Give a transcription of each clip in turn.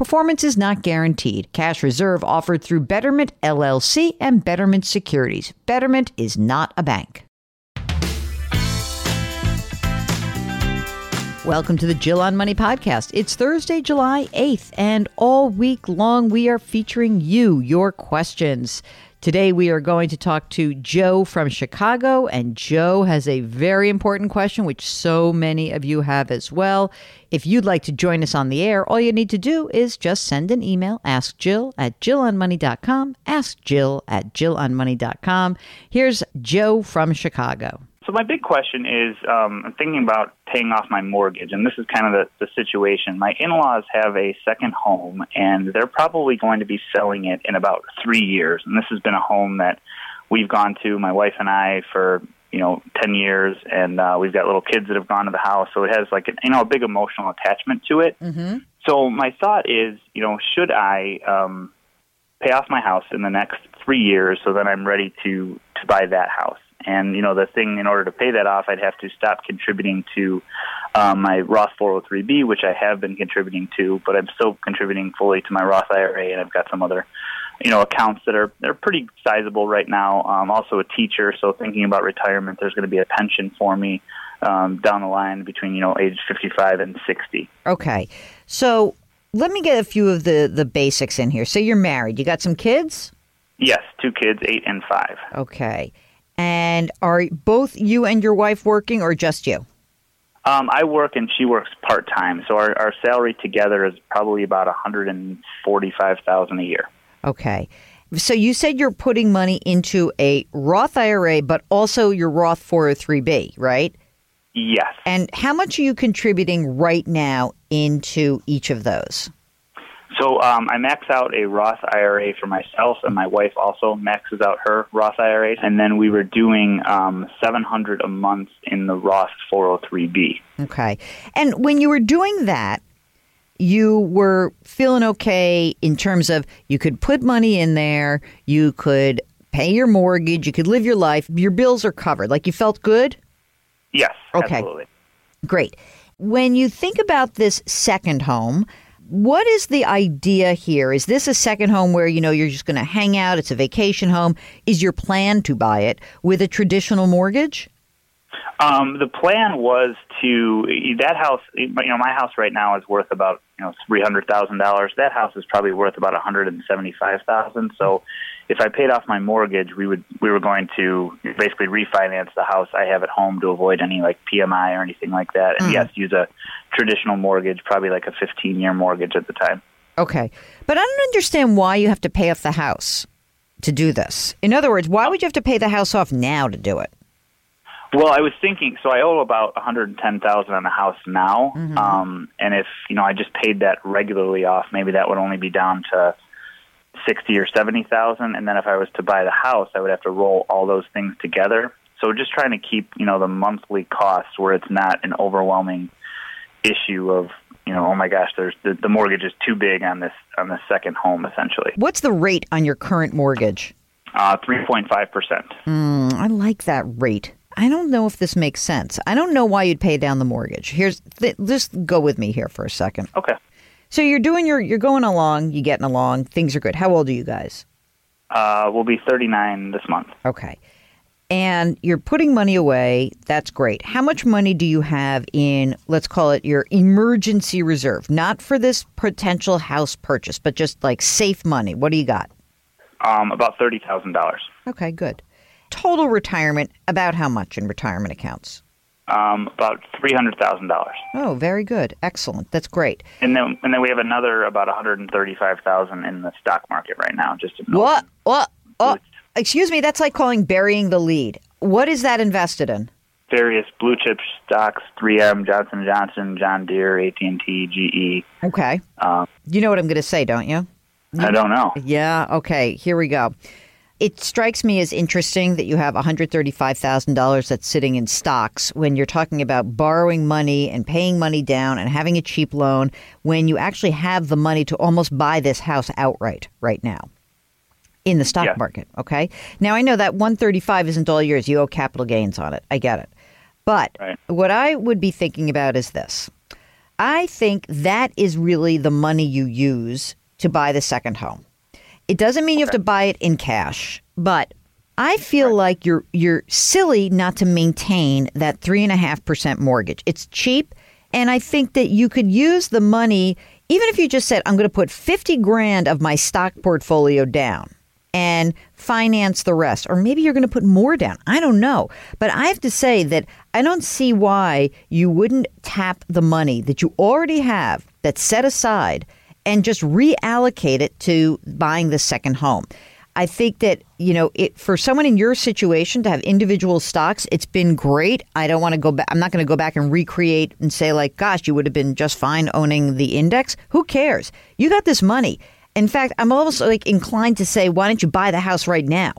Performance is not guaranteed. Cash reserve offered through Betterment LLC and Betterment Securities. Betterment is not a bank. Welcome to the Jill on Money podcast. It's Thursday, July 8th, and all week long we are featuring you, your questions. Today, we are going to talk to Joe from Chicago, and Joe has a very important question, which so many of you have as well. If you'd like to join us on the air, all you need to do is just send an email, ask Jill at jillonmoney.com, ask Jill at jillonmoney.com. Here's Joe from Chicago. So my big question is, um, I'm thinking about paying off my mortgage, and this is kind of the, the situation. My in-laws have a second home, and they're probably going to be selling it in about three years. And this has been a home that we've gone to, my wife and I, for you know, 10 years, and uh, we've got little kids that have gone to the house, so it has like a, you know a big emotional attachment to it. Mm-hmm. So my thought is, you know, should I um, pay off my house in the next three years so that I'm ready to to buy that house? And you know, the thing in order to pay that off, I'd have to stop contributing to um, my Roth 403b, which I have been contributing to, but I'm still contributing fully to my Roth IRA, and I've got some other, you know, accounts that are they're pretty sizable right now. I'm also a teacher, so thinking about retirement, there's going to be a pension for me um, down the line between you know age 55 and 60. Okay, so let me get a few of the the basics in here. So you're married, you got some kids. Yes, two kids, eight and five. Okay. And are both you and your wife working or just you? Um, I work and she works part time, so our, our salary together is probably about one hundred and forty five thousand a year. Okay, so you said you're putting money into a Roth IRA, but also your Roth 403b, right? Yes. And how much are you contributing right now into each of those? So um, I max out a Roth IRA for myself, and my wife also maxes out her Roth IRA. And then we were doing um, seven hundred a month in the Roth 403b. Okay. And when you were doing that, you were feeling okay in terms of you could put money in there, you could pay your mortgage, you could live your life, your bills are covered. Like you felt good. Yes. Okay. Absolutely. Great. When you think about this second home, what is the idea here? Is this a second home where you know you're just going to hang out? It's a vacation home. Is your plan to buy it with a traditional mortgage? Um, the plan was to that house. You know, my house right now is worth about you know three hundred thousand dollars. That house is probably worth about one hundred and seventy five thousand. So, if I paid off my mortgage, we would we were going to basically refinance the house I have at home to avoid any like PMI or anything like that. And Mm. yes, use a traditional mortgage, probably like a fifteen year mortgage at the time. Okay. But I don't understand why you have to pay off the house to do this. In other words, why would you have to pay the house off now to do it? Well, I was thinking, so I owe about one hundred and ten thousand on the house now, um, and if you know I just paid that regularly off, maybe that would only be down to sixty or seventy thousand, and then if I was to buy the house, I would have to roll all those things together. So just trying to keep you know the monthly costs where it's not an overwhelming issue of you know oh my gosh, there's the, the mortgage is too big on this on this second home essentially. What's the rate on your current mortgage? Uh, three point five percent. Mm, I like that rate. I don't know if this makes sense. I don't know why you'd pay down the mortgage. Here's th- just go with me here for a second. Okay. So you're doing your you're going along, you're getting along, things are good. How old are you guys? Uh, we'll be 39 this month. Okay. And you're putting money away. That's great. How much money do you have in, let's call it your emergency reserve? Not for this potential house purchase, but just like safe money. What do you got? Um, about $30,000. Okay, good. Total retirement, about how much in retirement accounts? Um, about $300,000. Oh, very good. Excellent. That's great. And then, and then we have another about 135,000 in the stock market right now. Just to. What? What? Oh, excuse me. That's like calling burying the lead. What is that invested in? various blue chip stocks: 3M, Johnson Johnson, John Deere, AT&T, GE. Okay. Um, You know what I'm going to say, don't you? I don't know. Yeah. Okay. Here we go. It strikes me as interesting that you have $135,000 that's sitting in stocks when you're talking about borrowing money and paying money down and having a cheap loan when you actually have the money to almost buy this house outright right now in the stock Yeah. market. Okay. Now I know that 135 isn't all yours. You owe capital gains on it. I get it. But Right. what I would be thinking about is this. I think that is really the money you use to buy the second home. It doesn't mean you have to buy it in cash, but I feel like you're you're silly not to maintain that three and a half percent mortgage. It's cheap, and I think that you could use the money even if you just said, "I'm going to put fifty grand of my stock portfolio down." and finance the rest. Or maybe you're going to put more down. I don't know. But I have to say that I don't see why you wouldn't tap the money that you already have that's set aside and just reallocate it to buying the second home. I think that, you know, it, for someone in your situation to have individual stocks, it's been great. I don't want to go back. I'm not going to go back and recreate and say, like, gosh, you would have been just fine owning the index. Who cares? You got this money. In fact, I'm almost like inclined to say, why don't you buy the house right now?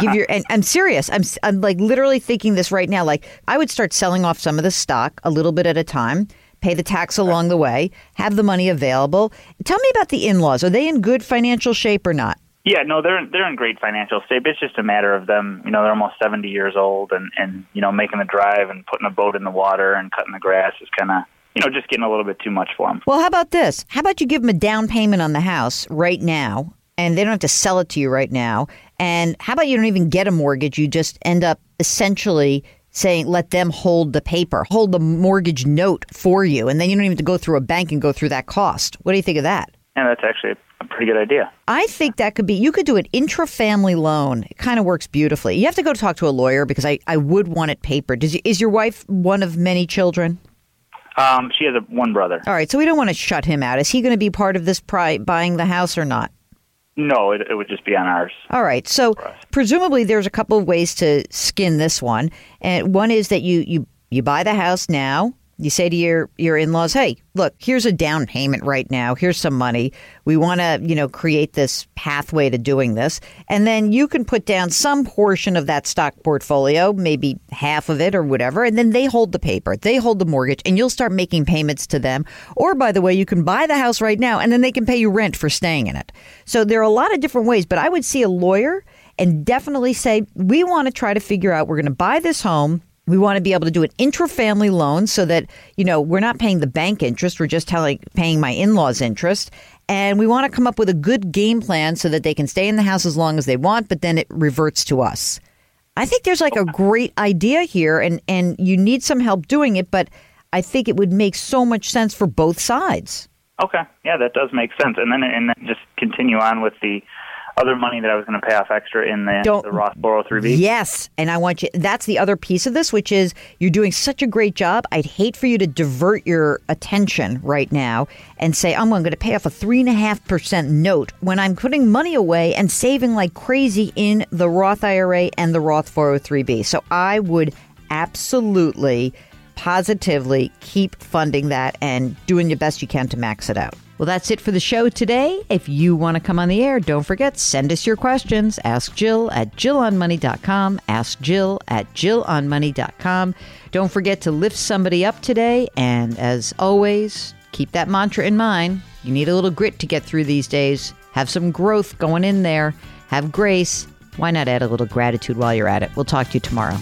Give your and I'm serious. I'm I'm like literally thinking this right now. Like I would start selling off some of the stock a little bit at a time, pay the tax along the way, have the money available. Tell me about the in-laws. Are they in good financial shape or not? Yeah, no, they're they're in great financial shape. It's just a matter of them, you know, they're almost seventy years old, and and you know, making the drive and putting a boat in the water and cutting the grass is kind of, you know, just getting a little bit too much for them. Well, how about this? How about you give them a down payment on the house right now, and they don't have to sell it to you right now. And how about you don't even get a mortgage? You just end up essentially saying, let them hold the paper, hold the mortgage note for you, and then you don't even have to go through a bank and go through that cost. What do you think of that? Yeah, that's actually a pretty good idea. I think that could be, you could do an intra-family loan. It kind of works beautifully. You have to go talk to a lawyer because I, I would want it papered. Does, is your wife one of many children? Um, she has a one brother. All right, so we don't want to shut him out. Is he going to be part of this pri- buying the house or not? No, it, it would just be on ours. All right. So presumably there's a couple of ways to skin this one. And one is that you you you buy the house now. You say to your your in-laws, "Hey, look, here's a down payment right now. Here's some money. We want to, you know, create this pathway to doing this." And then you can put down some portion of that stock portfolio, maybe half of it or whatever, and then they hold the paper. They hold the mortgage and you'll start making payments to them. Or by the way, you can buy the house right now and then they can pay you rent for staying in it. So there are a lot of different ways, but I would see a lawyer and definitely say, "We want to try to figure out we're going to buy this home we want to be able to do an intra-family loan so that you know we're not paying the bank interest; we're just telling, paying my in-laws interest. And we want to come up with a good game plan so that they can stay in the house as long as they want, but then it reverts to us. I think there's like a great idea here, and and you need some help doing it, but I think it would make so much sense for both sides. Okay, yeah, that does make sense. And then and then just continue on with the other money that I was going to pay off extra in the, Don't- the Roth 403b. Yes, and I want you. That's the other piece of this, which is you're doing such a great job. I'd hate for you to divert your attention right now and say, "I'm going to pay off a three and a half percent note" when I'm putting money away and saving like crazy in the Roth IRA and the Roth 403b. So I would absolutely, positively keep funding that and doing the best you can to max it out. Well, that's it for the show today. If you want to come on the air, don't forget, send us your questions. Ask Jill at JillOnMoney.com. Ask Jill at JillOnMoney.com. Don't forget to lift somebody up today. And as always, keep that mantra in mind. You need a little grit to get through these days. Have some growth going in there. Have grace. Why not add a little gratitude while you're at it? We'll talk to you tomorrow.